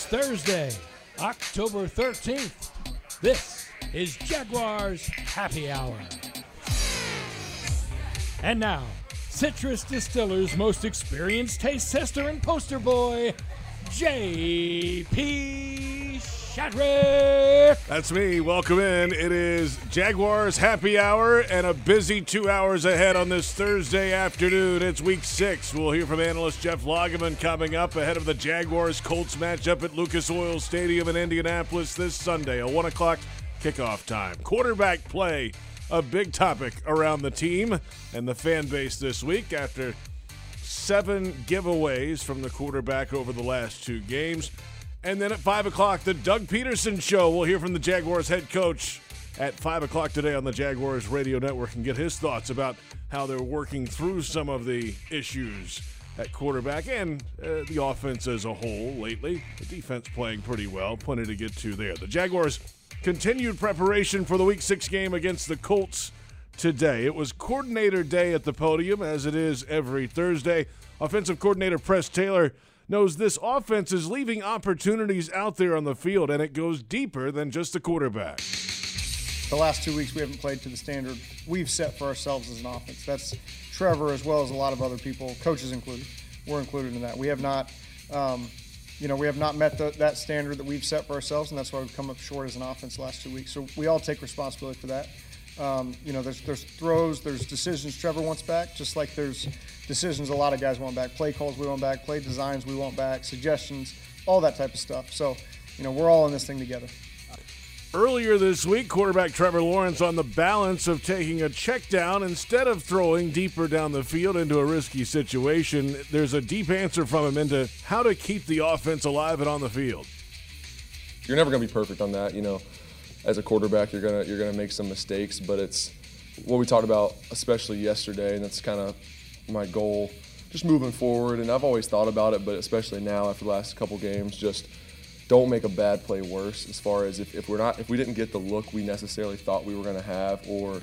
It's Thursday, October 13th. This is Jaguars Happy Hour. And now, Citrus Distiller's most experienced taste tester and poster boy, J.P. Shadrick. That's me. Welcome in. It is Jaguars happy hour and a busy two hours ahead on this Thursday afternoon. It's week six. We'll hear from analyst Jeff Lageman coming up ahead of the Jaguars Colts matchup at Lucas Oil Stadium in Indianapolis this Sunday, a one o'clock kickoff time. Quarterback play, a big topic around the team and the fan base this week after seven giveaways from the quarterback over the last two games. And then at 5 o'clock, the Doug Pederson Show. We'll hear from the Jaguars head coach at 5 o'clock today on the Jaguars Radio Network and get his thoughts about how they're working through some of the issues at quarterback and uh, the offense as a whole lately. The defense playing pretty well. Plenty to get to there. The Jaguars continued preparation for the Week 6 game against the Colts today. It was coordinator day at the podium, as it is every Thursday. Offensive coordinator Press Taylor knows this offense is leaving opportunities out there on the field, and it goes deeper than just the quarterback. The last two weeks we haven't played to the standard we've set for ourselves as an offense. That's Trevor as well as a lot of other people, coaches included. We're included in that. We have not, um, you know, we have not met the, that standard that we've set for ourselves, and that's why we've come up short as an offense last two weeks. So we all take responsibility for that. Um, you know, there's there's throws, there's decisions Trevor wants back, just like there's decisions a lot of guys want back, play calls we want back, play designs we want back, suggestions, all that type of stuff. So, you know, we're all in this thing together. Earlier this week, quarterback Trevor Lawrence on the balance of taking a check down instead of throwing deeper down the field into a risky situation. There's a deep answer from him into how to keep the offense alive and on the field. You're never going to be perfect on that, you know. As a quarterback, you're gonna you're gonna make some mistakes, but it's what we talked about, especially yesterday, and that's kind of my goal, just moving forward. And I've always thought about it, but especially now after the last couple games, just don't make a bad play worse. As far as if, if we're not, if we didn't get the look we necessarily thought we were going to have, or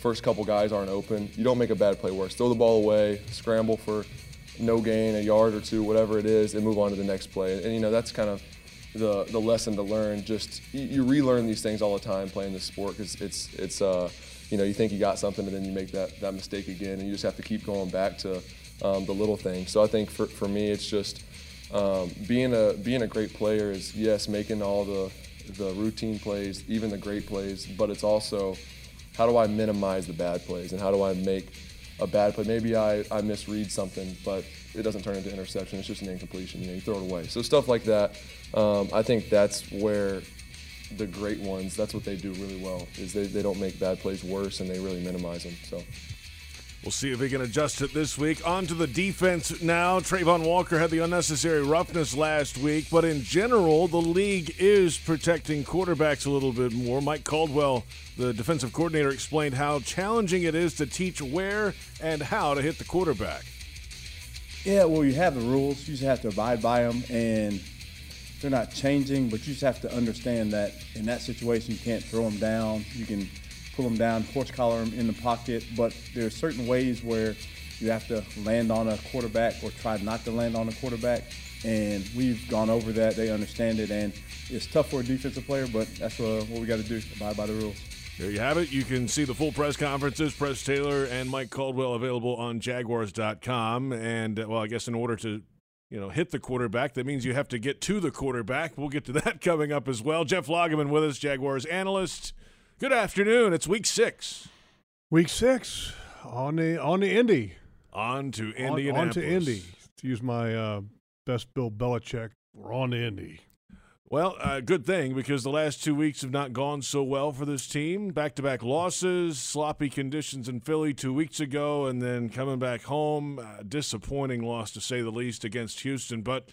first couple guys aren't open, you don't make a bad play worse. Throw the ball away, scramble for no gain, a yard or two, whatever it is, and move on to the next play. And you know that's kind of the the lesson to learn. Just you, you relearn these things all the time playing this sport because it's it's uh, you know you think you got something and then you make that that mistake again, and you just have to keep going back to um, the little things. So I think for for me, it's just um, being a being a great player is yes making all the the routine plays, even the great plays, but it's also how do I minimize the bad plays and how do I make a bad play. Maybe I, I misread something, but it doesn't turn into interception. It's just an incompletion. You know, you throw it away. So stuff like that. Um, I think that's where the great ones. That's what they do really well. Is they, they don't make bad plays worse and they really minimize them. So. We'll see if he can adjust it this week. On to the defense now. Travon Walker had the unnecessary roughness last week, but in general, the league is protecting quarterbacks a little bit more. Mike Caldwell, the defensive coordinator, explained how challenging it is to teach where and how to hit the quarterback. Yeah, well, you have the rules. You just have to abide by them, and they're not changing, but you just have to understand that in that situation, you can't throw them down. You can pull them down, horse collar them in the pocket, but there are certain ways where you have to land on a quarterback or try not to land on a quarterback. And we've gone over that. They understand it, and it's tough for a defensive player, but that's what, what we got to do: abide by the rules. There you have it. You can see the full press conferences, Press Taylor and Mike Caldwell available on Jaguars.com. And well, I guess in order to you know, hit the quarterback. That means you have to get to the quarterback. We'll get to that coming up as well. Jeff Lageman with us, Jaguars analyst. Good afternoon. It's week six. Week six on the on the Indy. On to On, on to Indy. To use my uh, best Bill Belichick, we're on to Indy. Well, uh, good thing because the last two weeks have not gone so well for this team. Back to back losses, sloppy conditions in Philly two weeks ago, and then coming back home. Uh, disappointing loss to say the least against Houston, but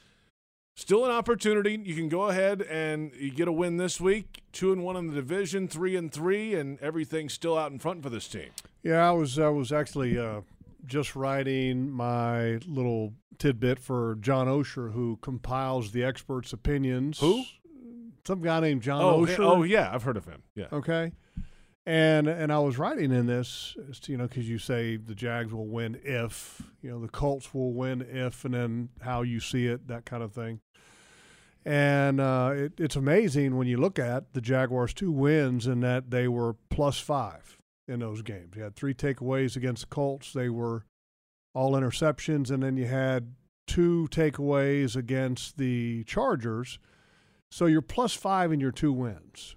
still an opportunity. You can go ahead and you get a win this week. Two and one in the division, three and three, and everything's still out in front for this team. Yeah, I was I was actually uh, just writing my little tidbit for John Oehser, who compiles the experts' opinions. Who? Some guy named John Oh, Oehser. oh yeah, I've heard of him. Yeah. Okay. And and I was writing in this, you know, because you say the Jags will win if, you know, the Colts will win if, and then how you see it, that kind of thing. And uh, it, it's amazing when you look at the Jaguars' two wins and that they were plus five in those games. You had three takeaways against the Colts. They were all interceptions, and then you had two takeaways against the Chargers. So you're plus five in your two wins.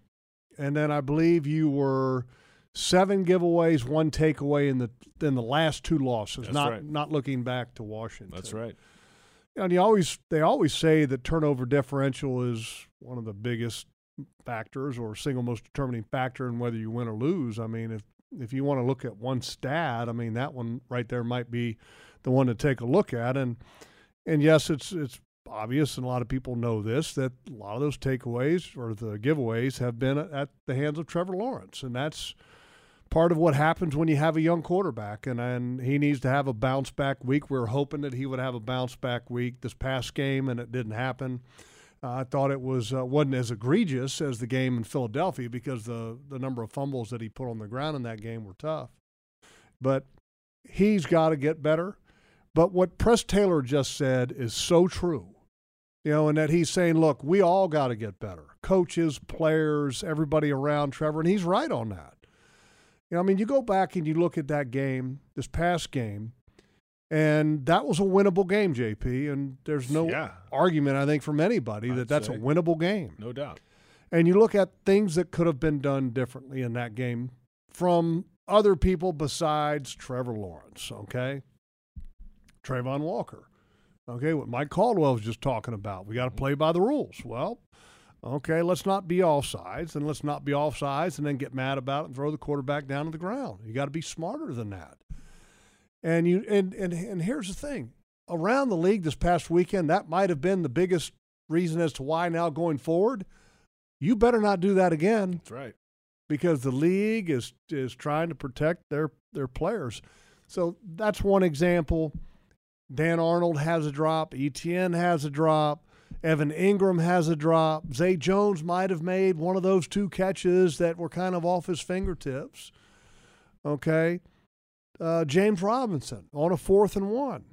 And then I believe you were seven giveaways, one takeaway in the in the last two losses. That's not right. not looking back to Washington. That's right. And you always they always say that turnover differential is one of the biggest factors or single most determining factor in whether you win or lose. I mean, if if you want to look at one stat, I mean that one right there might be the one to take a look at. And and yes, it's it's obvious, and a lot of people know this that a lot of those takeaways or the giveaways have been at the hands of Trevor Lawrence, and that's part of what happens when you have a young quarterback, and and he needs to have a bounce back week. We are hoping that he would have a bounce back week this past game, and it didn't happen. I thought it was uh, wasn't as egregious as the game in Philadelphia because the the number of fumbles that he put on the ground in that game were tough. But he's got to get better. But what Press Taylor just said is so true. You know, and that he's saying, look, we all got to get better. Coaches, players, everybody around Trevor, and he's right on that. You know, I mean, you go back and you look at that game, this past game, and that was a winnable game, JP. And there's no Yeah. argument, I think, from anybody I'd that that's say. a winnable game. No doubt. And you look at things that could have been done differently in that game from other people besides Trevor Lawrence, okay? Travon Walker. Okay, what Mike Caldwell was just talking about. We got to play by the rules. Well, okay, let's not be offsides and let's not be offsides and then get mad about it and throw the quarterback down to the ground. You got to be smarter than that. And you and, and and here's the thing. Around the league this past weekend, that might have been the biggest reason as to why now going forward, you better not do that again That's right. because the league is is trying to protect their their players. So that's one example. Dan Arnold has a drop. ETN has a drop. Evan Engram has a drop. Zay Jones might have made one of those two catches that were kind of off his fingertips. Okay. Uh, James Robinson on a fourth and one.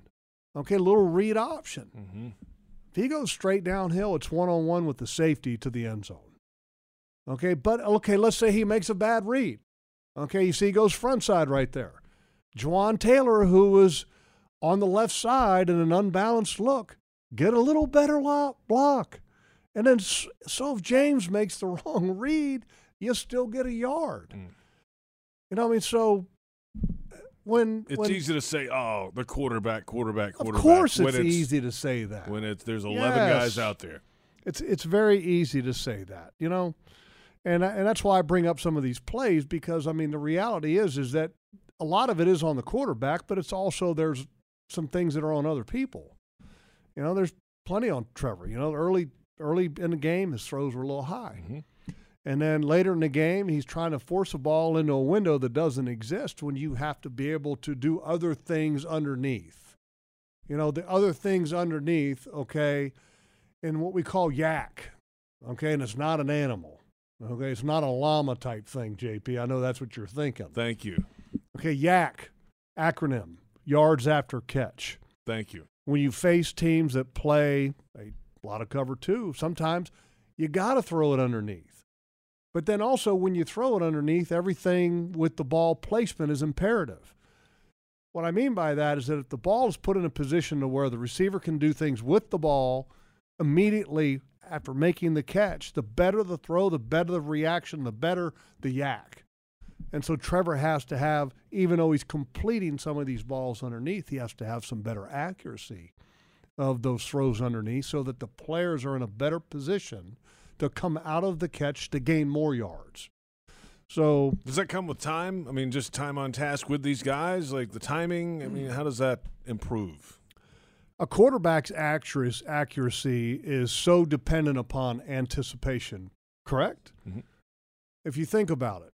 Okay, a little read option. Mm-hmm. If he goes straight downhill, it's one on one with the safety to the end zone. Okay, but okay, let's say he makes a bad read. Okay, you see he goes front side right there. Jawaan Taylor, who was on the left side in an unbalanced look, get a little better block. And then, so if James makes the wrong read, you still get a yard. Mm. You know what I mean? So when It's when, easy to say, oh, the quarterback, quarterback, quarterback. of course when it's, easy to say that. when it's there's 11 Yes. guys out there. It's it's very easy to say that, you know, and I- and that's why I bring up some of these plays because I mean the reality is is that a lot of it is on the quarterback, but it's also there's some things that are on other people. You know, there's plenty on Trevor. You know, early early in the game his throws were a little high, Mhm. And then later in the game he's trying to force a ball into a window that doesn't exist when you have to be able to do other things underneath. You know, the other things underneath, okay, in what we call yak. Okay, and it's not an animal. Okay, it's not a llama type thing, JP. I know that's what you're thinking. Thank you. Okay, yak, acronym, yards after catch. Thank you. When you face teams that play a lot of cover two, sometimes you got to throw it underneath. But then also, when you throw it underneath, everything with the ball placement is imperative. What I mean by that is that if the ball is put in a position to where the receiver can do things with the ball immediately after making the catch, the better the throw, the better the reaction, the better the yak. And so Trevor has to have, even though he's completing some of these balls underneath, he has to have some better accuracy of those throws underneath so that the players are in a better position to come out of the catch to gain more yards. So Does that come with time? I mean, just time on task with these guys, like the timing. I mean, how does that improve? a quarterback's accuracy, accuracy is so dependent upon anticipation, correct? Mhm. If you think about it,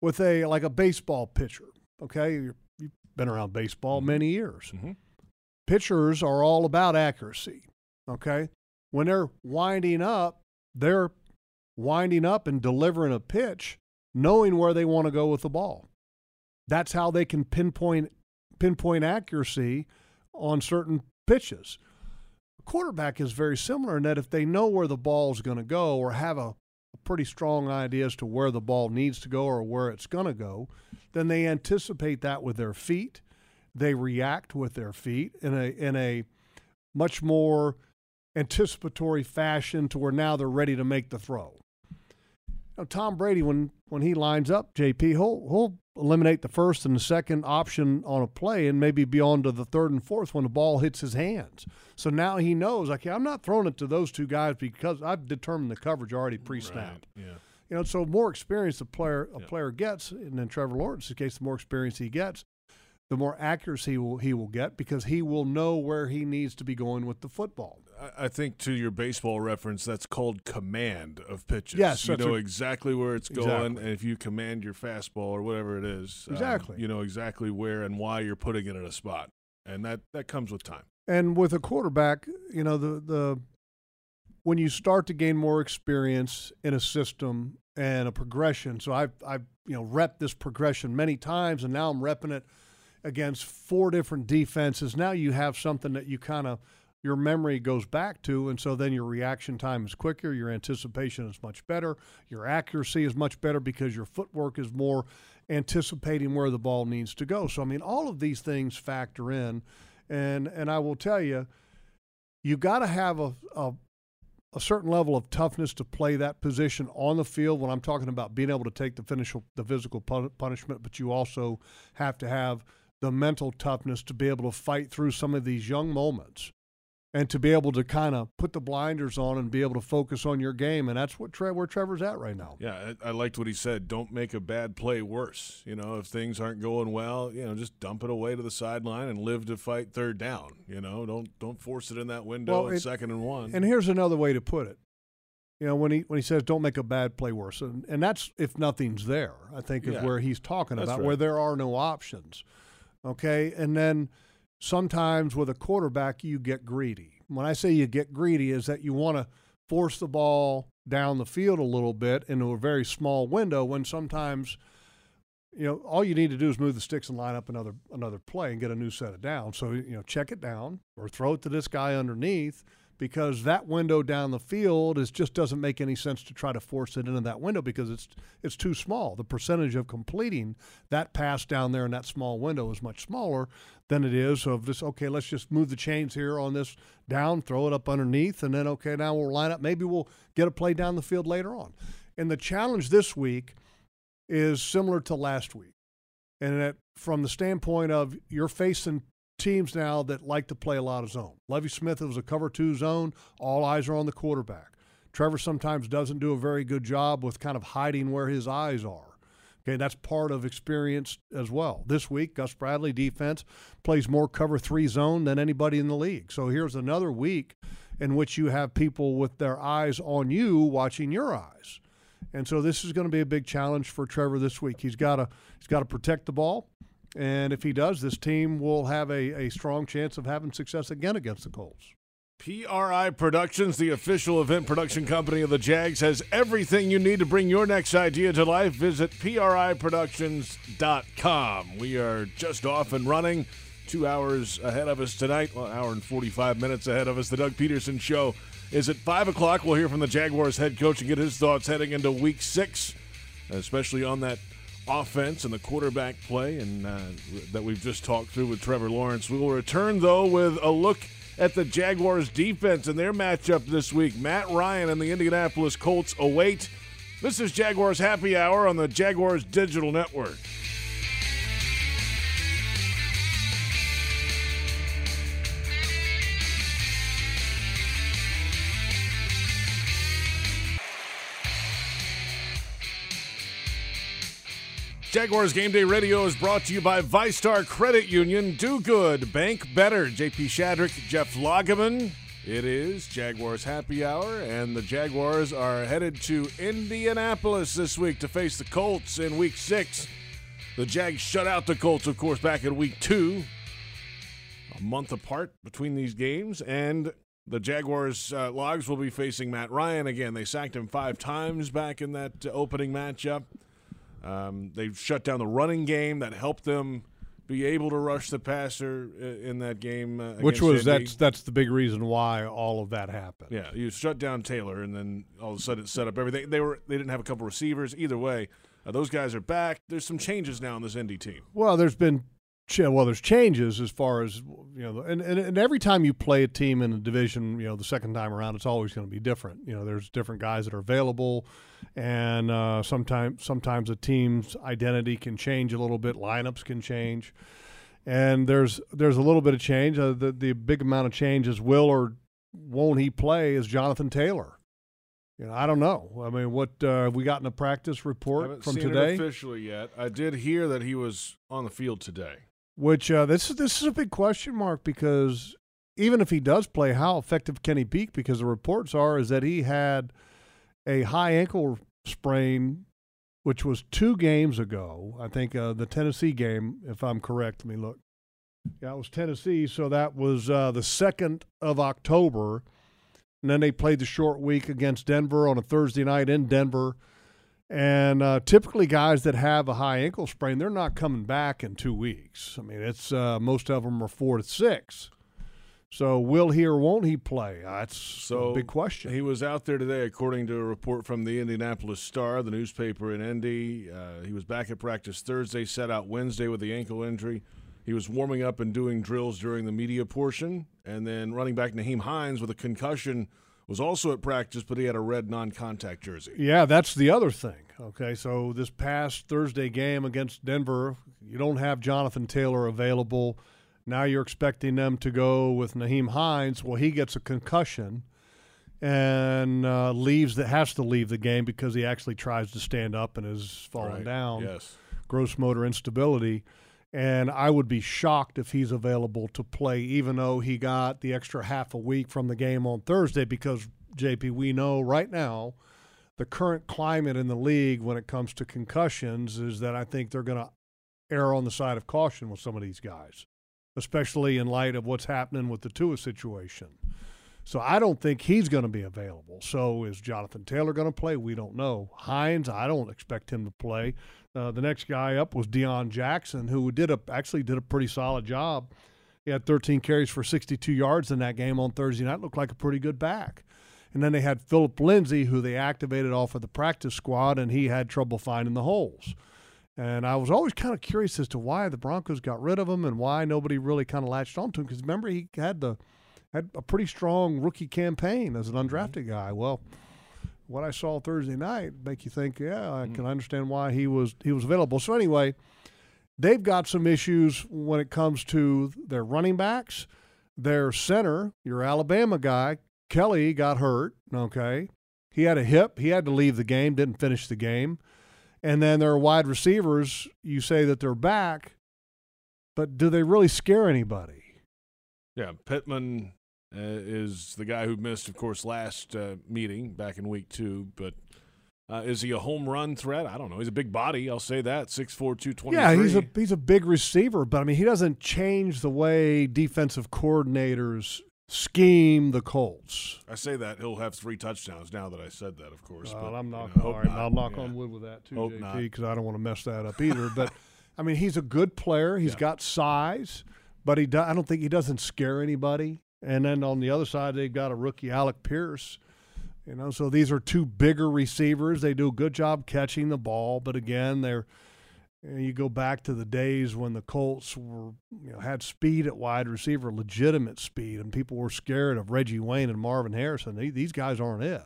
with a like a baseball pitcher, okay, You're, you've been around baseball Mhm. many years. Mhm. Pitchers are all about accuracy, okay? When they're winding up, they're winding up and delivering a pitch, knowing where they want to go with the ball. That's how they can pinpoint pinpoint accuracy on certain pitches. A quarterback is very similar in that if they know where the ball is going to go or have a, a pretty strong idea as to where the ball needs to go or where it's going to go, then they anticipate that with their feet. They react with their feet in a in a much more anticipatory fashion to where now they're ready to make the throw. Now, Tom Brady, when when he lines up, JP, he'll he'll eliminate the first and the second option on a play, and maybe be on to the third and fourth when the ball hits his hands. So now he knows, like, I'm not throwing it to those two guys because I've determined the coverage already pre-snap. Right, yeah. You know, so more experience a player a Yeah. player gets, and then Trevor Lawrence's case, the more experience he gets, the more accuracy will, he will get because he will know where he needs to be going with the football. I- think to your baseball reference, that's called command of pitches. Yes, you know a- exactly where it's going, Exactly. and if you command your fastball or whatever it is, um, Exactly. you know exactly where and why you're putting it in a spot, and that that comes with time. And with a quarterback, you know, the the when you start to gain more experience in a system and a progression. So I've I've you know repped this progression many times, and now I'm repping it against four different defenses. Now you have something that you kind of your memory goes back to, and so then your reaction time is quicker, your anticipation is much better, your accuracy is much better because your footwork is more anticipating where the ball needs to go. So I mean, all of these things factor in, and and I will tell you, you got to have a, a a certain level of toughness to play that position on the field. When I'm talking about being able to take the finish, the physical pun- punishment, but you also have to have the mental toughness to be able to fight through some of these young moments and to be able to kind of put the blinders on and be able to focus on your game. And that's what Tre- where Trevor's at right now. Yeah, I, I liked what he said. Don't make a bad play worse. You know, if things aren't going well, you know, just dump it away to the sideline and live to fight third down. You know, don't don't force it in that window Well, at it- second and one. And here's another way to put it. You know, when he when he says don't make a bad play worse, and, and that's if nothing's there, I think is Yeah. where he's talking That's about right. where there are no options. Okay. And then sometimes with a quarterback you get greedy. When I say you get greedy is that you want to force the ball down the field a little bit into a very small window when sometimes you know all you need to do is move the sticks and line up another another play and get a new set of downs so you know check it down or throw it to this guy underneath because that window down the field is just doesn't make any sense to try to force it into that window because it's it's too small. The percentage of completing that pass down there in that small window is much smaller than it is of this. Okay, let's just move the chains here on this down, throw it up underneath, and then okay, now we'll line up. Maybe we'll get a play down the field later on. And the challenge this week is similar to last week, and that from the standpoint of you're facing teams now that like to play a lot of zone. Lovie Smith it was a cover two zone. All eyes are on the quarterback. Trevor sometimes doesn't do a very good job with kind of hiding where his eyes are. Okay, that's part of experience as well. This week, Gus Bradley defense plays more cover three zone than anybody in the league. So here's another week in which you have people with their eyes on you watching your eyes. And so this is going to be a big challenge for Trevor this week. He's got to he's got to protect the ball. And if he does, this team will have a, a strong chance of having success again against the Colts. PRI Productions, the official event production company of the Jags, has everything you need to bring your next idea to life. Visit PRIProductions.com. We are just off and running. Two hours ahead of us tonight, well, an hour and 45 minutes ahead of us. The Doug Pederson Show is at 5 o'clock. We'll hear from the Jaguars head coach and get his thoughts heading into week six, especially on that offense and the quarterback play and uh, that we've just talked through with Trevor Lawrence. We will return though with a look at the Jaguars defense and their matchup this week. Matt Ryan and the Indianapolis Colts await. This is Jaguars Happy Hour on the Jaguars Digital Network. Jaguars Game Day Radio is brought to you by VyStar Credit Union. Do good, bank better. JP Shadrick, Jeff Lageman. It is Jaguars Happy Hour, and the Jaguars are headed to Indianapolis this week to face the Colts in Week Six. The Jags shut out the Colts, of course, back in Week Two. A month apart between these games, and the Jaguars uh, logs will be facing Matt Ryan again. They sacked him five times back in that uh, opening matchup. Um, they've shut down the running game that helped them be able to rush the passer in that game. Uh, Which was Indy. that's that's the big reason why all of that happened. Yeah, you shut down Taylor, and then all of a sudden it set up everything. They were they didn't have a couple receivers either way. Uh, those guys are back. There's some changes now in this Indy team. Well, there's been ch- well, there's changes as far as you know, and, and and every time you play a team in a division, you know, the second time around, it's always going to be different. You know, there's different guys that are available, and uh, sometimes sometimes a team's identity can change a little bit, lineups can change, and there's there's a little bit of change. Uh, the the big amount of change is will or won't he play is Jonathan Taylor. You know, I don't know. I mean, what uh, have we gotten a practice report haven't from seen today? it officially yet. I did hear that he was on the field today. Which uh, this is this is a big question mark because even if he does play, how effective can he be? Because the reports are is that he had a high ankle sprain, which was two games ago. I think uh, the Tennessee game, if I'm correct. Let me look. Yeah, it was Tennessee, so that was uh, the second of October, and then they played the short week against Denver on a Thursday night in Denver. And uh, typically, guys that have a high ankle sprain, they're not coming back in two weeks. I mean, it's uh, most of them are four to six. So, will he or won't he play? That's So a big question. He was out there today, according to a report from the Indianapolis Star, the newspaper in Indy. Uh, he was back at practice Thursday, set out Wednesday with the ankle injury. He was warming up and doing drills during the media portion, and then running back Nyheim Hines with a concussion was also at practice, but he had a red non-contact jersey. Yeah, that's the other thing. Okay, so this past Thursday game against Denver, you don't have Jonathan Taylor available. Now you're expecting them to go with Nyheim Hines. Well, he gets a concussion and uh, leaves. That has to leave the game because he actually tries to stand up and is falling Right. down. Yes. gross motor instability. And I would be shocked if he's available to play, even though he got the extra half a week from the game on Thursday, because, JP, we know right now the current climate in the league when it comes to concussions is that I think they're going to err on the side of caution with some of these guys, especially in light of what's happening with the Tua situation. So I don't think he's going to be available. So is Jonathan Taylor going to play? We don't know. Hines, I don't expect him to play. Uh, the next guy up was Deon Jackson, who did a actually did a pretty solid job. He had 13 carries for 62 yards in that game on Thursday night. Looked like a pretty good back. And then they had Phillip Lindsay, who they activated off of the practice squad, and he had trouble finding the holes. And I was always kind of curious as to why the Broncos got rid of him and why nobody really kind of latched onto him. Because remember, he had the had a pretty strong rookie campaign as an mm-hmm. undrafted guy. Well, what I saw Thursday night make you think, yeah, I mm. can understand why he was he was available. So anyway, they've got some issues when it comes to their running backs. Their center, your Alabama guy, Kelly, got hurt. Okay, he had a hip. He had to leave the game. Didn't finish the game. And then their wide receivers, you say that they're back, but do they really scare anybody? Yeah, Pittman uh, is the guy who missed, of course, last uh, meeting back in week two. But uh, is he a home run threat? I don't know. He's a big body. I'll say that. six four two twenty. Yeah, he's a he's a big receiver, but I mean he doesn't change the way defensive coordinators scheme the Colts. I say that he'll have three touchdowns now that I said that, of course. Well, but, I'm you not. know, all right, not. I'll knock Yeah. on wood with that too, Hope. JP, because I don't want to mess that up either. But I mean, he's a good player. He's Yeah. got size, but he do, I don't think he doesn't scare anybody. And then on the other side, they've got a rookie, Alec Pierce. You know, so these are two bigger receivers. They do a good job catching the ball, but again, they're you, you go back to the days when the Colts were you know had speed at wide receiver, legitimate speed, and people were scared of Reggie Wayne and Marvin Harrison. They, these guys aren't it.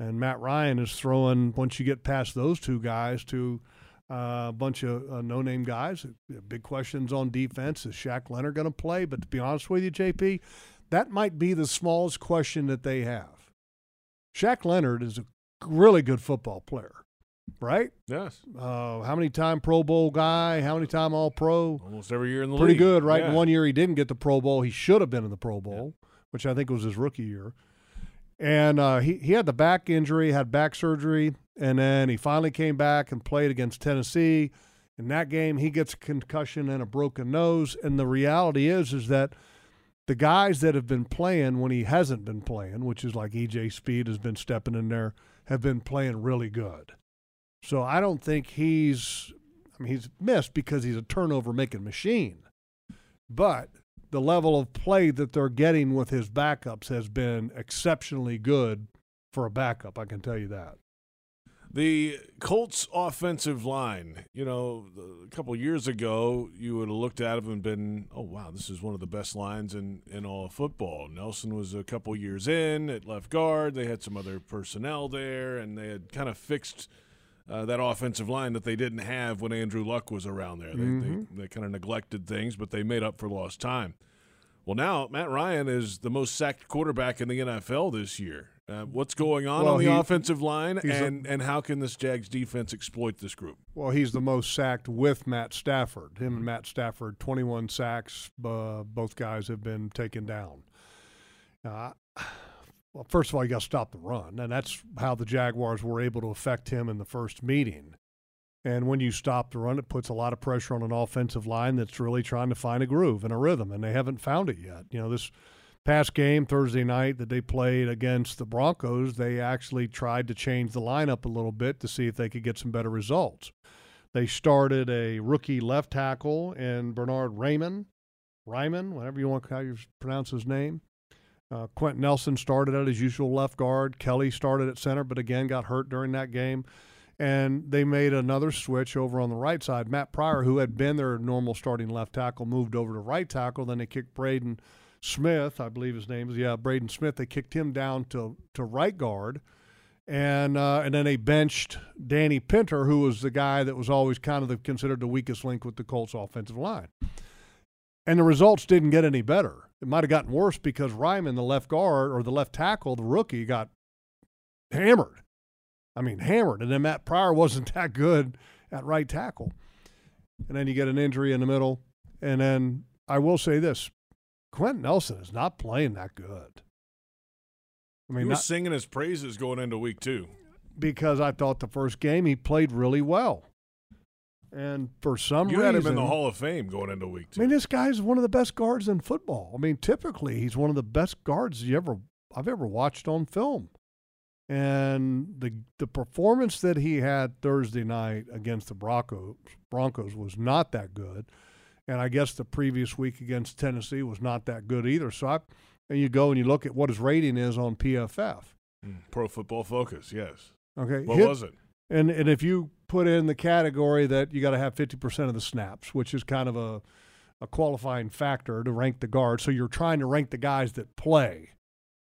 And Matt Ryan is throwing once you get past those two guys to uh, a bunch of uh, no-name guys. Big questions on defense. Is Shaq Leonard going to play? But to be honest with you, JP, that might be the smallest question that they have. Shaq Leonard is a really good football player, right? Yes, Uh, how many time Pro Bowl guy? How many time All Pro? almost every year in the Pretty league. good, right? Yeah. One year he didn't get the Pro Bowl. He should have been in the Pro Bowl, which I think was his rookie year. And uh, he he had the back injury, had back surgery, and then he finally came back and played against Tennessee. In that game, he gets a concussion and a broken nose. And the reality is, is that the guys that have been playing when he hasn't been playing, which is like EJ Speed has been stepping in there, have been playing really good. So I don't think he's. I mean, he's missed because he's a turnover making machine. But the level of play that they're getting with his backups has been exceptionally good for a backup. I can tell you that. The Colts offensive line, you know, a couple years ago, you would have looked at them and been, oh, wow, this is one of the best lines in, in all of football. Nelson was a couple years in at left guard. They had some other personnel there, and they had kind of fixed uh, that offensive line that they didn't have when Andrew Luck was around there. They, Mm-hmm. they, they kind of neglected things, but they made up for lost time. Well, now Matt Ryan is the most sacked quarterback in the NFL this year. Uh, what's going on Well, on the he- offensive line, he's a- and, and how can this Jags defense exploit this group? Well, he's the most sacked with Matt Stafford. Him and Matt Stafford, 21 sacks. Uh, both guys have been taken down. Uh, well, first of all, you got to stop the run, and that's how the Jaguars were able to affect him in the first meeting. And when you stop the run, it puts a lot of pressure on an offensive line that's really trying to find a groove and a rhythm, and they haven't found it yet. You know, this past game Thursday night that they played against the Broncos, they actually tried to change the lineup a little bit to see if they could get some better results. They started a rookie left tackle in Bernhard Raymond, Raimann, whatever you want how you pronounce his name. Uh, Quenton Nelson started at his usual left guard. Kelly started at center, but again got hurt during that game. And they made another switch over on the right side. Matt Pryor, who had been their normal starting left tackle, moved over to right tackle. Then they kicked Braden Smith, I believe his name is. Yeah, Braden Smith. They kicked him down to to right guard, and uh, and then they benched Danny Pinter, who was the guy that was always kind of the, considered the weakest link with the Colts offensive line. And the results didn't get any better. It might have gotten worse because Raimann, the left guard or the left tackle, the rookie, got hammered. I mean, hammered. And then Matt Pryor wasn't that good at right tackle. And then you get an injury in the middle. And then I will say this Quenton Nelson is not playing that good. I mean, He was not, singing his praises going into week two. because I thought the first game he played really well. And for some You reason, had him in the Hall of Fame going into week two. I mean, this guy's one of the best guards in football. I mean, typically he's one of the best guards you ever I've ever watched on film. And the the performance that he had Thursday night against the Broncos Broncos was not that good. And I guess the previous week against Tennessee was not that good either. So I and you go and you look at what his rating is on PFF. Mm, Pro Football Focus, yes. Okay. What hit- was it? and and if you put in the category that you got to have 50% of the snaps, which is kind of a a qualifying factor to rank the guard. So you're trying to rank the guys that play,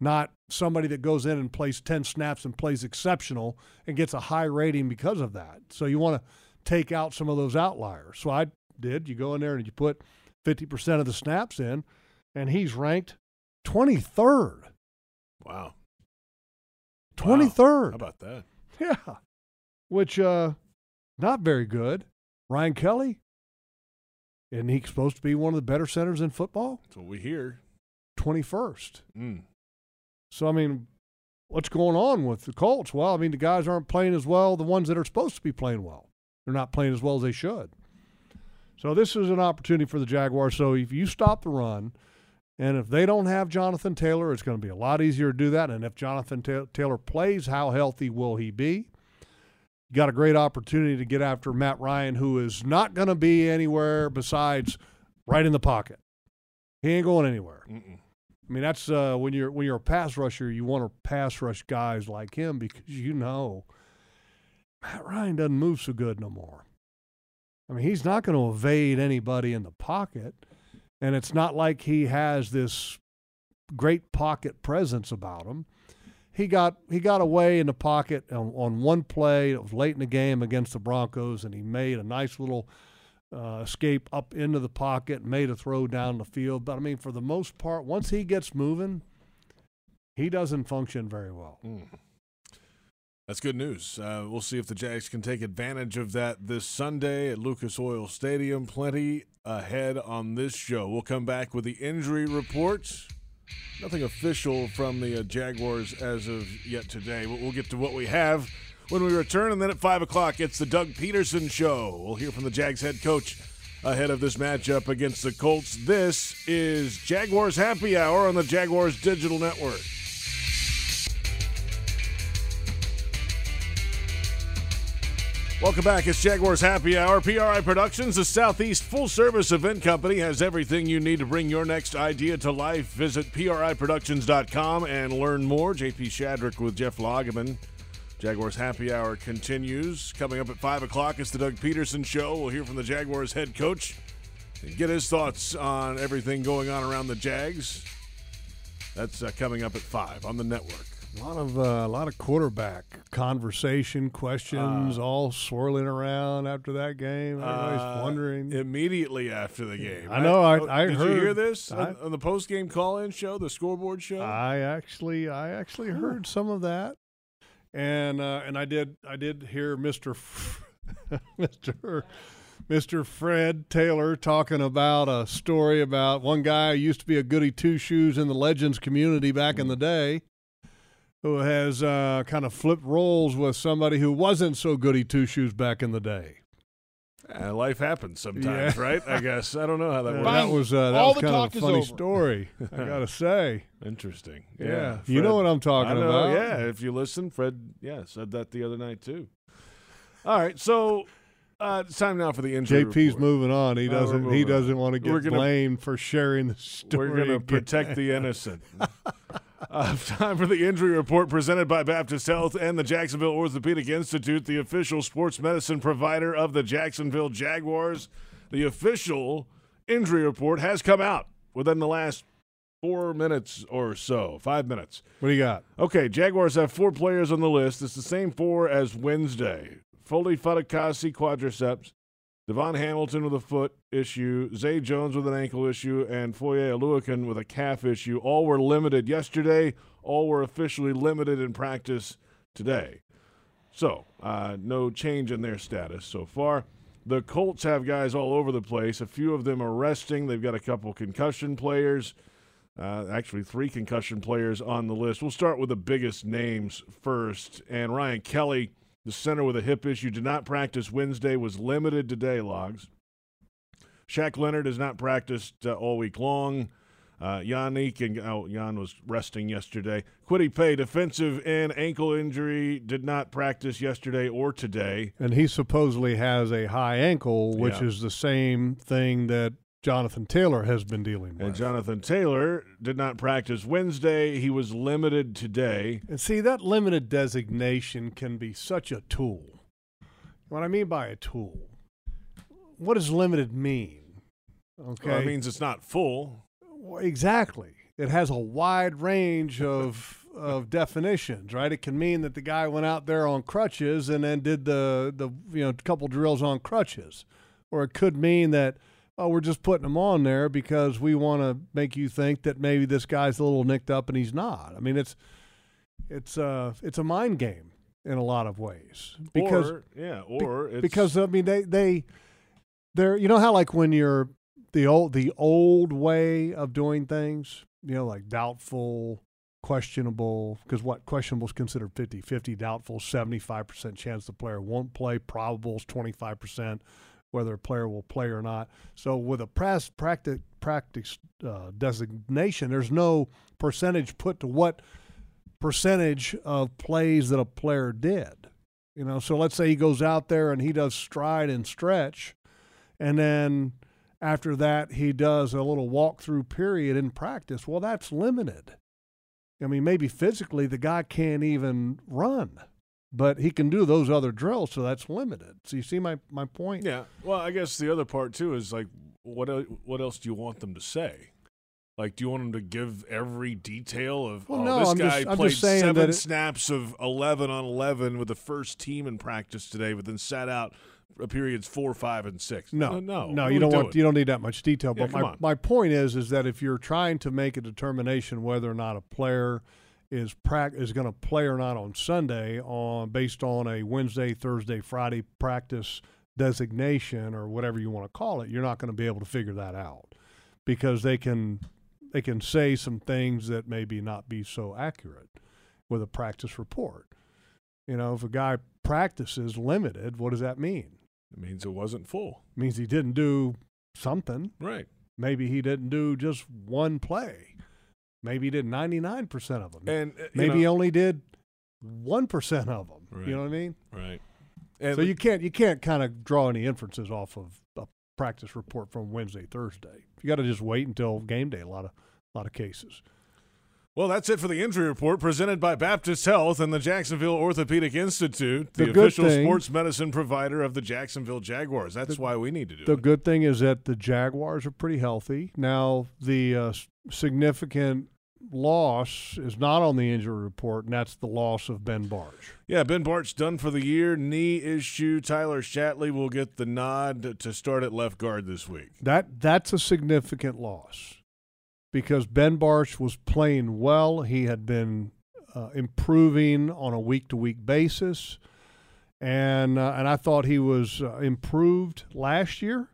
not somebody that goes in and plays 10 snaps and plays exceptional and gets a high rating because of that. So you want to take out some of those outliers. So I did. You go in there and you put 50% of the snaps in, and he's ranked 23rd. Wow. 23rd. How about that? Yeah. Which uh not very good. Ryan Kelly. Isn't he supposed to be one of the better centers in football? That's what we hear. Twenty first. Mm. So I mean, what's going on with the Colts? Well, I mean the guys aren't playing as well, the ones that are supposed to be playing well. They're not playing as well as they should. So this is an opportunity for the Jaguars. So if you stop the run, and if they don't have Jonathan Taylor, it's going to be a lot easier to do that. And if Jonathan Ta- Taylor plays, how healthy will he be? Got a great opportunity to get after Matt Ryan, who is not going to be anywhere besides right in the pocket. He ain't going anywhere. Mm-mm. I mean, that's uh, when you're when you're a pass rusher, you want to pass rush guys like him because you know Matt Ryan doesn't move so good no more. I mean, he's not going to evade anybody in the pocket, and it's not like he has this great pocket presence about him. He got he got away in the pocket on, on one play. Was late in the game against the Broncos, and he made a nice little uh, escape up into the pocket, made a throw down the field. But I mean, for the most part, once he gets moving, he doesn't function very well. Mm. That's good news. Uh, we'll see if the Jags can take advantage of that this Sunday at Lucas Oil Stadium. Plenty ahead on this show. We'll come back with the injury report. Nothing official from the uh, Jaguars as of yet today, but we'll get to what we have when we return. And then at 5 o'clock, it's the Doug Pederson Show. We'll hear from the Jags head coach ahead of this matchup against the Colts. This is Jaguars Happy Hour on the Jaguars Digital Network. Welcome back. It's Jaguars Happy Hour. PRI Productions, the Southeast full service event company, has everything you need to bring your next idea to life. Visit PRIProductions.com and learn more. JP Shadrick with Jeff Lageman. Jaguars Happy Hour continues. Coming up at 5 o'clock, it's the Doug Pederson Show. We'll hear from the Jaguars head coach and get his thoughts on everything going on around the Jags. That's uh, coming up at 5 on the network. A lot of uh, a lot of quarterback conversation, questions, Uh, all swirling around after that game. Everybody's Uh, wondering. immediately after the game. I know, I- oh, I did you hear heard- this I- on, on the post game call in show, the scoreboard show? I actually, I actually heard some of that, and uh, and I did, I did hear Mister, Mister, Mister Fred Taylor talking about a story about one guy who used to be a goody two shoes in the Legends community back in the day, who has uh, kind of flipped roles with somebody who wasn't so goody two shoes back in the day. Uh, life happens sometimes, Yeah. right? I guess I don't know how that And works. that was uh, that All was kind of a funny over. story. I gotta say, Interesting. yeah, Yeah, you know what I'm talking know, about. Yeah, if you listen, Fred, yeah, said that the other night too. All right, so uh, it's time now for the injury. JP's report. moving on. He Uh, doesn't. He doesn't want to get gonna- blamed for sharing the story. We're going to protect the innocent. uh, time for the injury report presented by Baptist Health and the Jacksonville Orthopedic Institute, the official sports medicine provider of the Jacksonville Jaguars. The official injury report has come out within the last four minutes or so, five minutes. What do you got? Okay, Jaguars have four players on the list. It's the same four as Wednesday. Foley Fatukasi quadriceps, DaVon Hamilton with a foot issue, Zay Jones with an ankle issue, and Foye Oluokun with a calf issue. All were limited yesterday. All were officially limited in practice today. So, uh, no change in their status so far. The Colts have guys all over the place. A few of them are resting. They've got a couple concussion players. Uh, actually, three concussion players on the list. We'll start with the biggest names first. And Ryan Kelly, the center with a hip issue, did not practice Wednesday, was limited today, logs. Shaq Leonard has not practiced uh, all week long. Uh, Yannick and oh, Jan was resting yesterday. Kwity Paye, defensive and ankle injury, did not practice yesterday or today. And he supposedly has a high ankle, which Yeah. is the same thing that Jonathan Taylor has been dealing with. And Jonathan Taylor did not practice Wednesday. He was limited today. And see, that limited designation can be such a tool. What I mean by a tool, what does limited mean? Okay. Well, that means it's not full. Well, exactly. It has a wide range of of definitions, right? It can mean that the guy went out there on crutches and then did the the you know couple drills on crutches, or it could mean that oh we're just putting him on there because we want to make you think that maybe this guy's a little nicked up and he's not. I mean it's it's uh it's a mind game in a lot of ways because or, yeah, or it's because I mean they they they're you know how like when you're the old the old way of doing things you know like doubtful questionable because what questionable is considered 50 50 doubtful 75% chance the player won't play probable is 25% whether a player will play or not so with a press practice practice uh, designation there's no percentage put to what percentage of plays that a player did you know, so let's say he goes out there and he does stride and stretch, and then after that he does a little walkthrough period in practice. Well, that's limited. I mean, maybe physically the guy can't even run, but he can do those other drills, so that's limited. So you see my my point? yeah. Well, I guess the other part too is like, what what else do you want them to say? Like, do you want them to give every detail of Well, oh, no, this I'm guy just- played seven that it- snaps of eleven on eleven with the first team in practice today, but then sat out periods four, five, and six? No, no, no. What You don't we want you don't need that much detail. Yeah, But my on. my point is is that if you're trying to make a determination whether or not a player is prac- is going to play or not on Sunday on based on a Wednesday, Thursday, Friday practice designation or whatever you want to call it, you're not going to be able to figure that out because they can they can say some things that maybe not be so accurate with a practice report. You know, if a guy practices limited, what does that mean? It means it wasn't full, It means he didn't do something. right? Maybe he didn't do just one play. Maybe he did 99% of them. And uh, Maybe know- he only did 1% of them. Right. You know what I mean? Right. And So you can't you can't kind of draw any inferences off of a practice report from Wednesday, Thursday. You got to just wait until game day. A lot of a lot of cases. Well, that's it for the injury report presented by Baptist Health and the Jacksonville Orthopedic Institute, the, The official thing- sports medicine provider of the Jacksonville Jaguars. That's why we need to do The it. The good thing is that the Jaguars are pretty healthy now. The uh, significant loss is not on the injury report, and that's the loss of Ben Bartch. Yeah, Ben Bartch's done for the year. Knee issue. Tyler Shatley will get the nod to start at left guard this week. That that's a significant loss because Ben Bartch was playing well. He had been uh, improving on a week to week basis, and uh, and I thought he was uh, improved last year,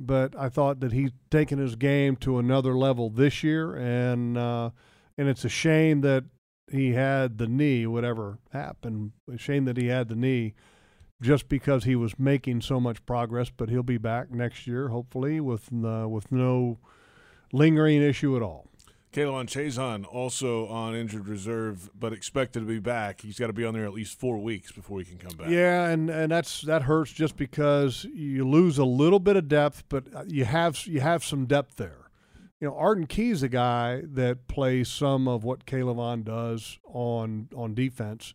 but I thought that he's taken his game to another level this year, and uh, and it's a shame that he had the knee, whatever happened. A shame that he had the knee just because he was making so much progress. But he'll be back next year, hopefully, with uh, with no lingering issue at all. K'Lavon Chaisson also on injured reserve, but expected to be back. He's got to be on there at least four weeks before he can come back. Yeah, and, and that's that hurts just because you lose a little bit of depth, but uh, you have you have some depth there. You know, Arden Key's is a guy that plays some of what K'Lavon does on on defense,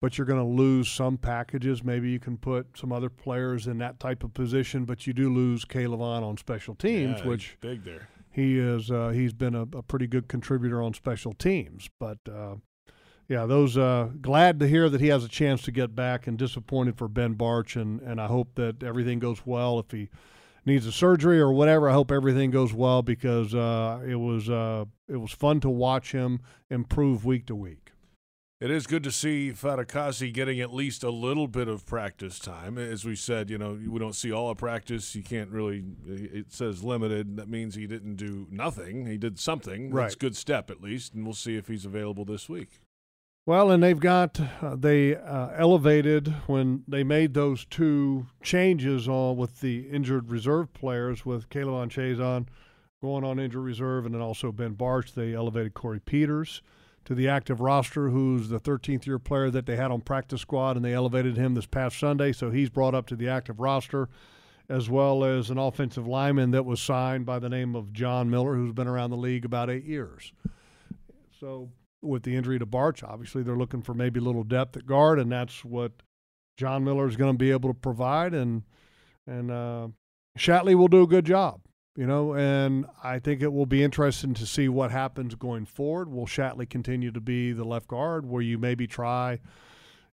but you're going to lose some packages. Maybe you can put some other players in that type of position, but you do lose K'Lavon on special teams, Yeah, which big there. He is uh, he's been a, a pretty good contributor on special teams. But uh, yeah, those uh, glad to hear that he has a chance to get back, and disappointed for Ben Bartch, and and I hope that everything goes well. If he needs a surgery or whatever, I hope everything goes well because uh, it was uh, it was fun to watch him improve week to week. It is good to see Fatukasi getting at least a little bit of practice time. As we said, you know, we don't see all of practice. You can't really, it says limited. That means he didn't do nothing. He did something. That's a good step, at least. And we'll see if he's available this week. Well, and they've got uh, they uh, elevated when they made those two changes on with the injured reserve players with Caleb Chaisson going on injured reserve, and then also Ben Bartch. They elevated Corey Peters to the active roster, who's the 13th year player that they had on practice squad, and they elevated him this past Sunday, so he's brought up to the active roster, as well as an offensive lineman that was signed by the name of John Miller, who's been around the league about eight years. So with the injury to Bartch, obviously they're looking for maybe a little depth at guard, and that's what John Miller is going to be able to provide, and and uh, Shatley will do a good job, you know. And I think it will be interesting to see what happens going forward. Will Shatley continue to be the left guard, where you maybe try,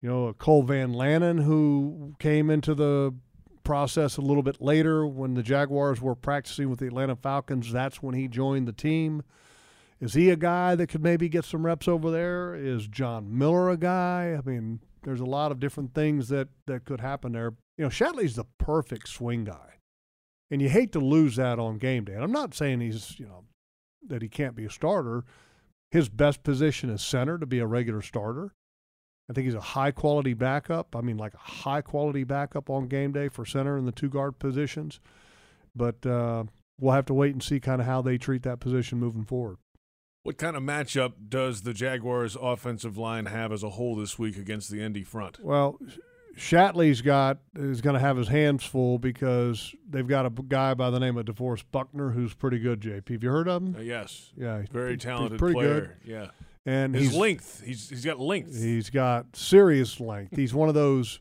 you know, Cole Van Lanen who came into the process a little bit later when the Jaguars were practicing with the Atlanta Falcons. That's when he joined the team. Is he a guy that could maybe get some reps over there? Is John Miller a guy? I mean, there's a lot of different things that that could happen there. You know, Shatley's the perfect swing guy, and you hate to lose that on game day. And I'm not saying he's you know that he can't be a starter. His best position is center to be a regular starter. I think he's a high quality backup. I mean, like a high quality backup on game day for center in the two guard positions. But uh, we'll have to wait and see kind of how they treat that position moving forward. What kind of matchup does the Jaguars' offensive line have as a whole this week against the Indy front? Well, Shatley's got is going to have his hands full because they've got a guy by the name of DeForest Buckner who's pretty good. JP, have you heard of him? Uh, yes, Yeah, he's very talented pretty player. good. Yeah, And his he's length. He's he's got length. He's got serious length. He's one of those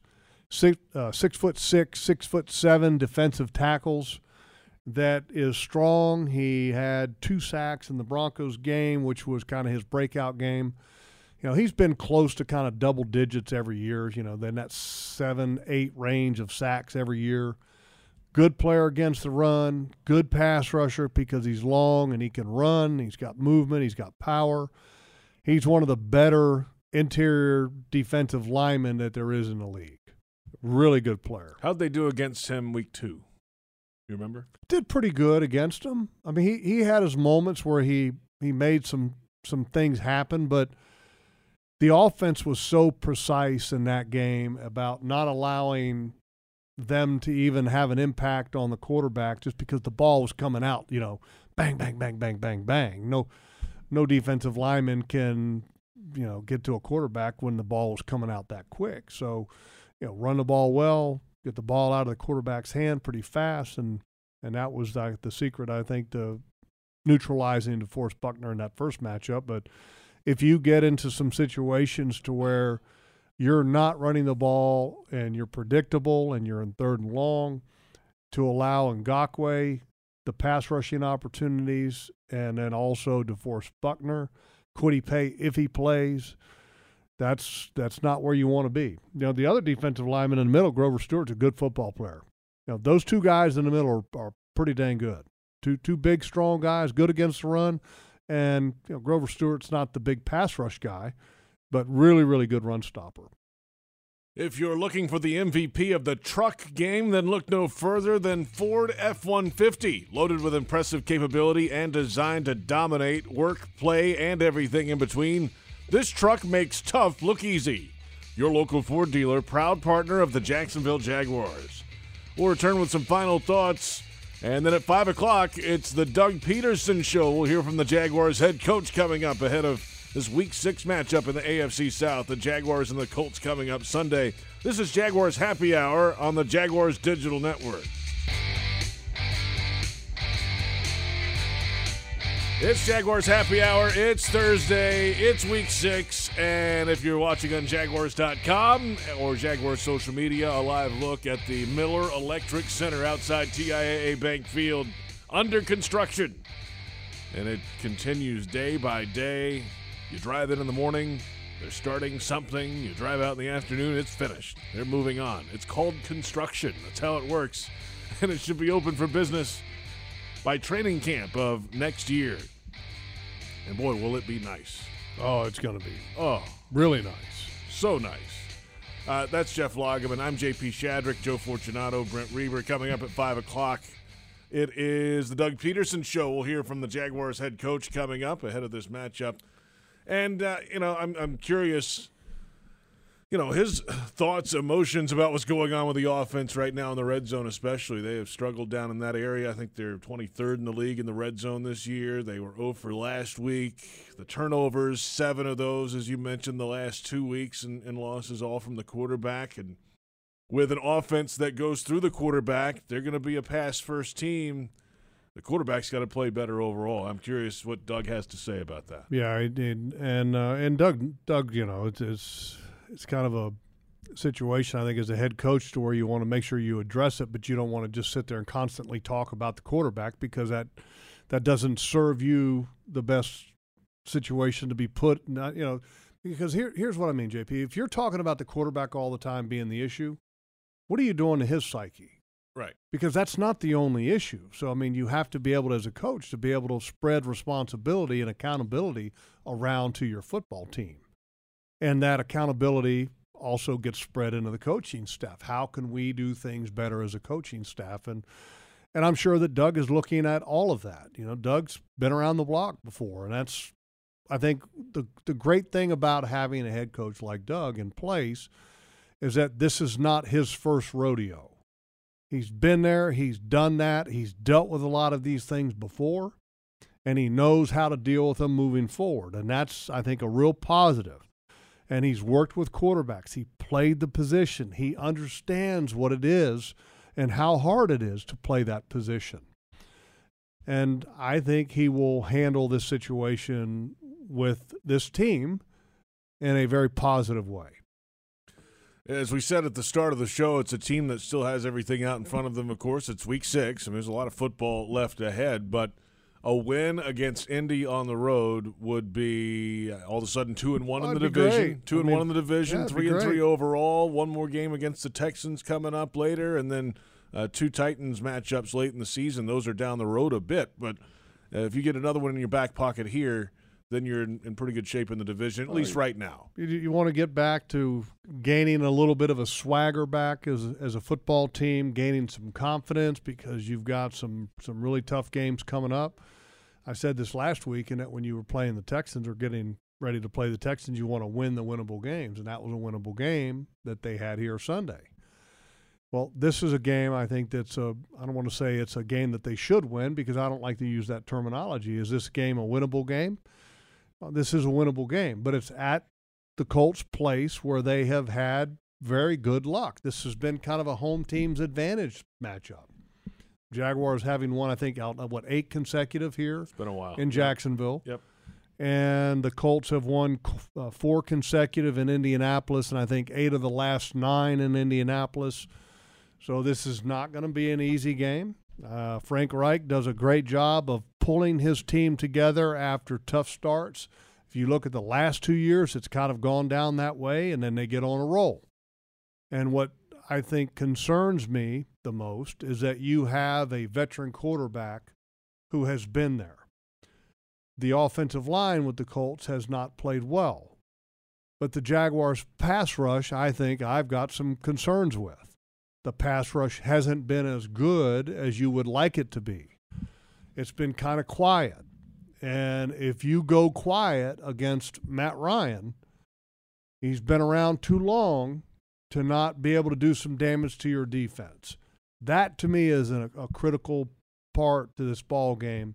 six uh, six foot six, six foot seven defensive tackles that is strong. He had two sacks in the Broncos game, which was kind of his breakout game. You know, he's been close to kind of double digits every year. You know, then that seven, eight range of sacks every year. Good player against the run, good pass rusher because he's long and he can run. He's got movement, he's got power. He's one of the better interior defensive linemen that there is in the league. Really good player. How'd they do against him week two? You remember? Did pretty good against him. I mean, he, he had his moments where he he made some some things happen, but the offense was so precise in that game about not allowing them to even have an impact on the quarterback just because the ball was coming out, you know, bang, bang, bang, bang, bang, bang. No no defensive lineman can, you know, get to a quarterback when the ball is coming out that quick. So you know, run the ball well, get the ball out of the quarterback's hand pretty fast, and and that was like the secret, I think, to neutralizing DeForest Buckner in that first matchup. But if you get into some situations to where you're not running the ball and you're predictable and you're in third and long, to allow Ngakoue the pass rushing opportunities and then also DeForest Buckner, Kwity Paye if he plays. That's that's not where you want to be. You know, the other defensive lineman in the middle, Grover Stewart's a good football player. You know, those two guys in the middle are, are pretty dang good. Two two big, strong guys, good against the run. And you know, Grover Stewart's not the big pass rush guy, but really, really good run stopper. If you're looking for the MVP of the truck game, then look no further than Ford F 150. Loaded with impressive capability and designed to dominate work, play, and everything in between, this truck makes tough look easy. Your local Ford dealer, proud partner of the Jacksonville Jaguars. We'll return with some final thoughts. And then at 5 o'clock, it's the Doug Pederson Show. We'll hear from the Jaguars head coach coming up ahead of this week six matchup in the AFC South. The Jaguars and the Colts coming up Sunday. This is Jaguars Happy Hour on the Jaguars Digital Network. It's Jaguars Happy Hour. It's Thursday. It's week six. And if you're watching on Jaguars.com or Jaguars social media, a live look at the Miller Electric Center outside TIAA Bank Field under construction. And it continues day by day. You drive in in the morning, they're starting something. You drive out in the afternoon, it's finished. They're moving on. It's called construction. That's how it works. And it should be open for business by training camp of next year. And boy, will it be nice. Oh, it's going to be Oh, really nice. so nice. Uh, that's Jeff Lageman. I'm JP Shadrick, Joe Fortunato, Brent Reber. Coming up at 5 o'clock, it is the Doug Pederson Show. We'll hear from the Jaguars head coach coming up ahead of this matchup. And, uh, you know, I'm, I'm curious, you know, his thoughts, emotions about what's going on with the offense right now in the red zone, especially. They have struggled down in that area. I think they're 23rd in the league in the red zone this year. They were 0 for last week. The turnovers, seven of those, as you mentioned, the last two weeks, and, and losses all from the quarterback. And with an offense that goes through the quarterback, they're going to be a pass first team. The quarterback's got to play better overall. I'm curious what Doug has to say about that. Yeah, I did, and uh, and Doug, Doug, you know, it's, it's it's kind of a situation I think as a head coach to where you want to make sure you address it, but you don't want to just sit there and constantly talk about the quarterback because that that doesn't serve you the best situation to be put. Not you know, because here here's what I mean, JP. If you're talking about the quarterback all the time being the issue, what are you doing to his psyche? Right. because that's not the only issue. So I mean, you have to be able to, as a coach, to be able to spread responsibility and accountability around to your football team, and that accountability also gets spread into the coaching staff. How can we do things better as a coaching staff? And and I'm sure that Doug is looking at all of that. You know, Doug's been around the block before, and that's I think the the great thing about having a head coach like Doug in place is that this is not his first rodeo. He's been there, he's done that, he's dealt with a lot of these things before, and he knows how to deal with them moving forward. And that's, I think, a real positive. And he's worked with quarterbacks, he played the position, he understands what it is and how hard it is to play that position. And I think he will handle this situation with this team in a very positive way. As we said at the start of the show, it's a team that still has everything out in front of them. Of course, it's week six, and there's a lot of football left ahead. But a win against Indy on the road would be uh, all of a sudden two and one Oh, in the division, great. two I and mean, one in the division, yeah, three and three overall. One more game against the Texans coming up later, and then uh, two Titans matchups late in the season. Those are down the road a bit, but uh, if you get another one in your back pocket here, then you're in, in pretty good shape in the division, at least right now. You, you want to get back to gaining a little bit of a swagger back as as a football team, gaining some confidence because you've got some some really tough games coming up. I said this last week, and that when you were playing the Texans or getting ready to play the Texans, you want to win the winnable games, and that was a winnable game that they had here Sunday. Well, this is a game I think that's a I don't want to say it's a game that they should win because I don't like to use that terminology. Is this game a winnable game? Well, this is a winnable game, but it's at the Colts' place where they have had very good luck. This has been kind of a home team's advantage matchup. Jaguars having won, I think, out of what eight consecutive here It's been a while. in Jacksonville. Yep. And the Colts have won uh, four consecutive in Indianapolis, and I think eight of the last nine in Indianapolis. So this is not going to be an easy game. Uh, Frank Reich does a great job of pulling his team together after tough starts. If you look at the last two years, it's kind of gone down that way, and then they get on a roll. And what I think concerns me the most is that you have a veteran quarterback who has been there. The offensive line with the Colts has not played well. But the Jaguars' pass rush, I think I've got some concerns with. The pass rush hasn't been as good as you would like it to be. It's been kind of quiet. And if you go quiet against Matt Ryan, he's been around too long to not be able to do some damage to your defense. That to me is a, a critical part to this ball game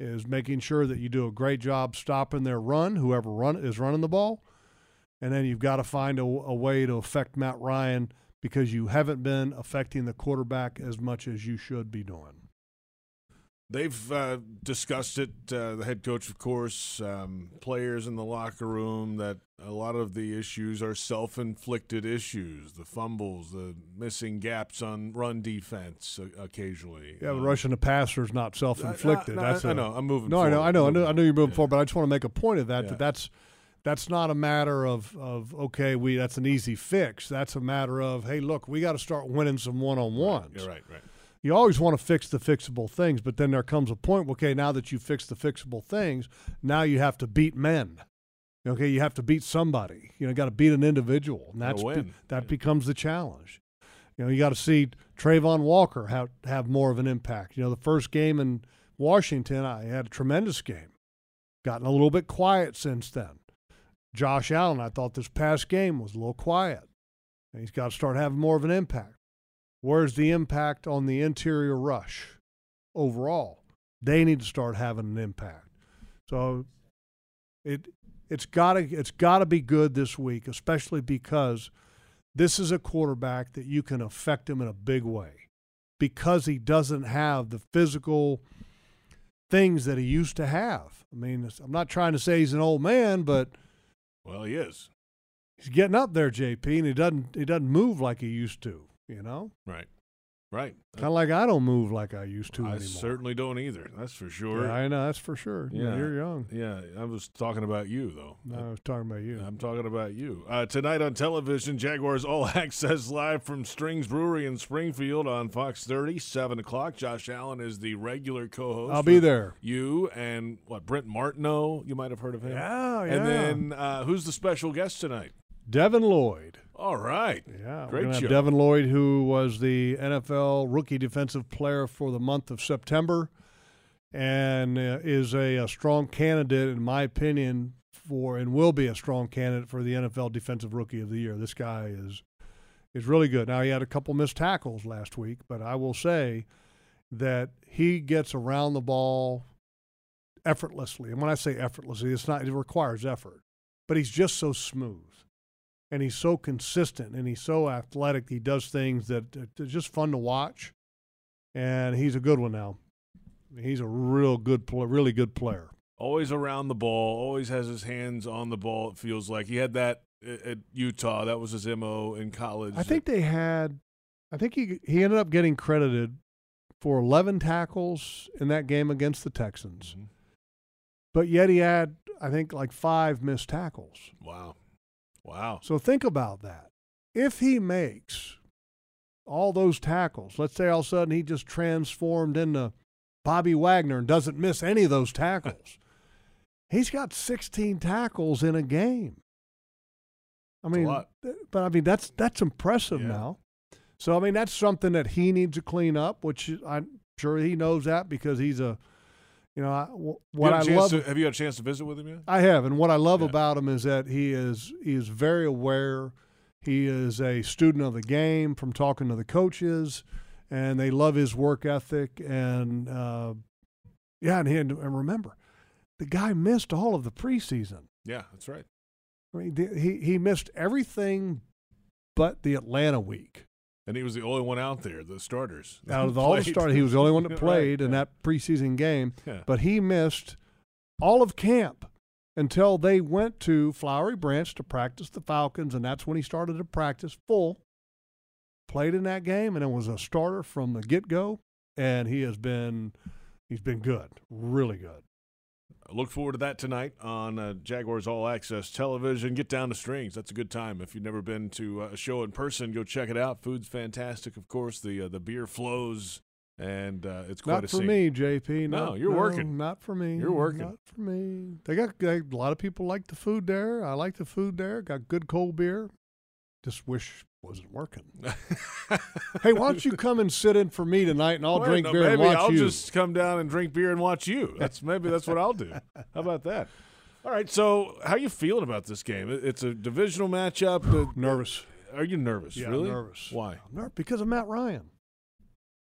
is making sure that you do a great job stopping their run, whoever run is running the ball, and then you've got to find a, a way to affect Matt Ryan because you haven't been affecting the quarterback as much as you should be doing. They've uh, discussed it, uh, the head coach, of course, um, players in the locker room, that a lot of the issues are self inflicted issues the fumbles, the missing gaps on run defense occasionally. Yeah, but Um, rushing the passer is not self inflicted. I- I- I a- know, I'm moving No, I know. I know, I know, I know you're moving Yeah. forward, but I just want to make a point of that. Yeah. That that's that's not a matter of of okay, we that's an easy fix. That's a matter of hey, look, we got to start winning some one on ones. You're right, right. You always want to fix the fixable things, but then there comes a point. Okay, now that you fix the fixable things, now you have to beat men. Okay, you have to beat somebody. You know, got to beat an individual, and that's win. that becomes the challenge. You know, you got to see Travon Walker have have more of an impact. You know, the first game in Washington, I had a tremendous game. Gotten a little bit quiet since then. Josh Allen, I thought this past game was a little quiet. And he's got to start having more of an impact. Where's the impact on the interior rush overall? They need to start having an impact. So it it's got to it's got to be good this week, especially because this is a quarterback that you can affect him in a big way because he doesn't have the physical things that he used to have. I mean, I'm not trying to say he's an old man, but Well, he is. he's getting up there, JP, and he doesn't he doesn't move like he used to. You know, Right. Right. kind of like I don't move like I used to I anymore. certainly don't either. That's for sure. Yeah, I know that's for sure. Yeah, you're young. Yeah, I was talking about you though. No, I was talking about you. I'm talking about you. Uh, tonight on television, Jaguars All Access live from Strings Brewery in Springfield on Fox 30, 7 o'clock. Josh Allen is the regular co host. I'll be there. You and what, Brent Martineau? You might have heard of him. Yeah, yeah. And then uh, who's the special guest tonight? Devin Lloyd. All right. Yeah, Great show. have Devin Lloyd, who was the NFL Rookie Defensive Player for the month of September, and uh, is a, a strong candidate, in my opinion, for and will be a strong candidate for the NFL Defensive Rookie of the Year. This guy is is really good. Now he had a couple missed tackles last week, but I will say that he gets around the ball effortlessly. And when I say effortlessly, it's not it requires effort, but he's just so smooth and he's so consistent and he's so athletic. He does things that are just fun to watch, and he's a good one now. He's a real good, really good player. Always around the ball, always has his hands on the ball, it feels like. He had that at Utah. That was his MO in college. I think they had, I think he he ended up getting credited for 11 tackles in that game against the Texans, Mhm. but yet he had, I think, like five missed tackles. Wow. Wow. So think about that. If he makes all those tackles, let's say all of a sudden he just transformed into Bobby Wagner and doesn't miss any of those tackles, he's got 16 tackles in a game. I mean, but I mean that's that's impressive Yeah. now. So I mean that's something that he needs to clean up, which I'm sure he knows that because he's a, you know, I, what I had a chance love. to- have you had a chance to visit with him yet? I have, and what I love Yeah. about him is that he is he is very aware. He is a student of the game from talking to the coaches, and they love his work ethic. And uh, yeah, and, he, and remember, the guy missed all of the preseason. Yeah, that's right. I mean, he he missed everything but the Atlanta week. And he was the only one out there, the starters. Out of all the starters, he was the only one that Right, played in yeah. that preseason game. Yeah. But he missed all of camp until they went to Flowery Branch to practice the Falcons, and that's when he started to practice full. Played in that game, and it was a starter from the get go. And he has been, he's been good, really good. Look forward to that tonight on uh, Jaguars All Access Television. Get down to Strings. That's a good time. If you've never been to uh, a show in person, go check it out. Food's fantastic, of course. The uh, the beer flows, and uh, it's quite. Not a for scene. me, JP. No, Not- you're working. Not for me. You're working. Not for me. They got they, a lot of people like the food there. I like the food there. Got good cold beer. Just wish wasn't working. hey, why don't you come and sit in for me tonight, and I'll Well, drink no, beer and watch I'll you. just come down and drink beer and watch you. That's maybe that's what I'll do. How about that? All right. So, how you feeling about this game? It's a divisional matchup. The- nervous. Are you nervous? Yeah, really? nervous. Why? Ner- because of Matt Ryan.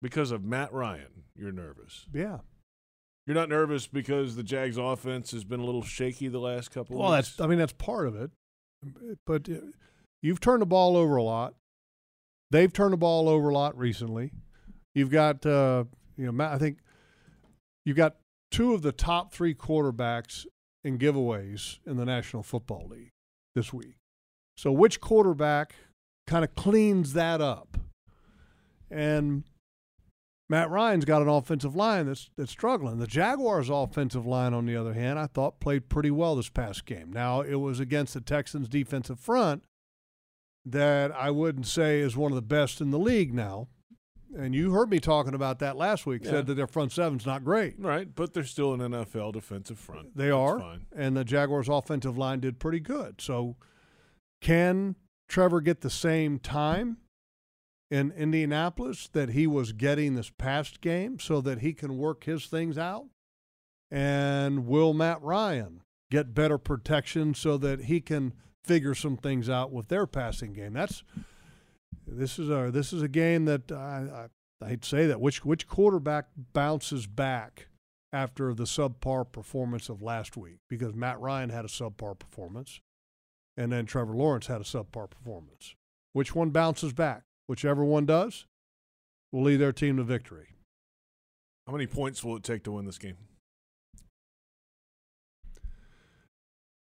Because of Matt Ryan. You're nervous. Yeah. You're not nervous because the Jags' offense has been a little shaky the last couple. Well, of that's? I mean that's part of it, but uh, you've turned the ball over a lot. They've turned the ball over a lot recently. You've got uh, you know I think you've got two of the top three quarterbacks in giveaways in the National Football League this week. So which quarterback kind of cleans that up? And Matt Ryan's got an offensive line that's that's struggling. The Jaguars' offensive line, on the other hand, I thought played pretty well this past game. Now it was against the Texans' defensive front that I wouldn't say is one of the best in the league now. And you heard me talking about that last week. Yeah. Said that their front seven's not great. right, but they're still an NFL defensive front. They That's are, fine. and the Jaguars' offensive line did pretty good. So, can Trevor get the same time in Indianapolis that he was getting this past game, so that he can work his things out? And will Matt Ryan get better protection so that he can figure some things out with their passing game? That's this is a this is a game that I, I I'd say that which which quarterback bounces back after the subpar performance of last week because Matt Ryan had a subpar performance and then Trevor Lawrence had a subpar performance. Which one bounces back? Whichever one does will lead their team to victory. How many points will it take to win this game?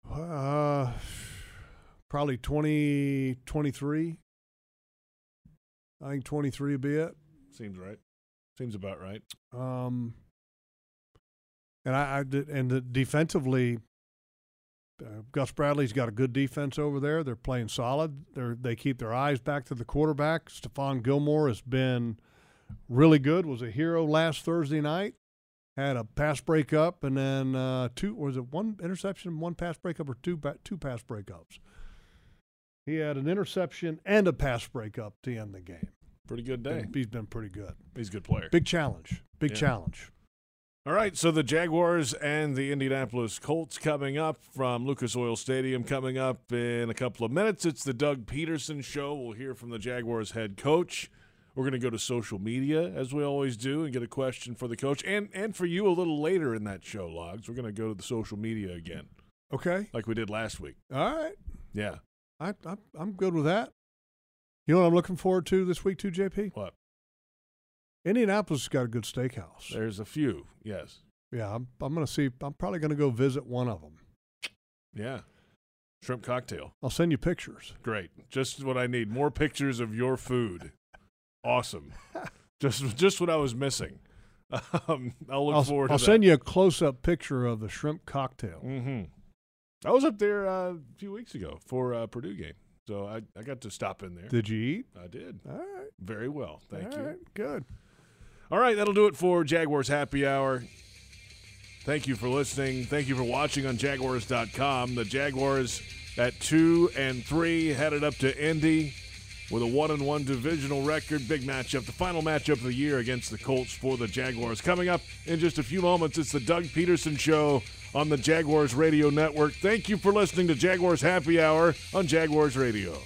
Uh, probably 20, 23. I think 23 would be it. Seems right. Seems about right. Um, and I, I did, and the defensively, uh, Gus Bradley's got a good defense over there. They're playing solid. They they keep their eyes back to the quarterback. Stephon Gilmore has been really good. Was a hero last Thursday night. Had a pass breakup and then uh, two was it one interception, one pass breakup, or two ba- two pass breakups. He had an interception and a pass breakup to end the game. Pretty good day. He's been pretty good. He's a good player. Big challenge. Big Yeah. challenge. All right, so the Jaguars and the Indianapolis Colts coming up from Lucas Oil Stadium coming up in a couple of minutes. It's the Doug Pederson show. We'll hear from the Jaguars head coach. We're going to go to social media as we always do and get a question for the coach and and for you a little later in that show, Logs. We're going to go to the social media again Okay. like we did last week. All right. Yeah. I, I I'm good with that. You know what I'm looking forward to this week too, JP? What? Indianapolis has got a good steakhouse. There's a few. Yes. Yeah, I'm I'm gonna see. I'm probably gonna go visit one of them. Yeah. Shrimp cocktail. I'll send you pictures. Great. Just what I need. More pictures of your food. Awesome. just just what I was missing. Um, I'll look I'll, forward to I'll that. send you a close up picture of the shrimp cocktail. Mm-hmm. I was up there uh, a few weeks ago for a Purdue game, so I, I got to stop in there. Did you eat? I did All right. very well. Thank All you. right, Good. All right, that'll do it for Jaguars Happy Hour. Thank you for listening. Thank you for watching on Jaguars.com. The Jaguars at two and three headed up to Indy with a one and one divisional record. Big matchup, the final matchup of the year against the Colts for the Jaguars. Coming up in just a few moments, it's the Doug Pederson Show on the Jaguars Radio Network. Thank you for listening to Jaguars Happy Hour on Jaguars Radio.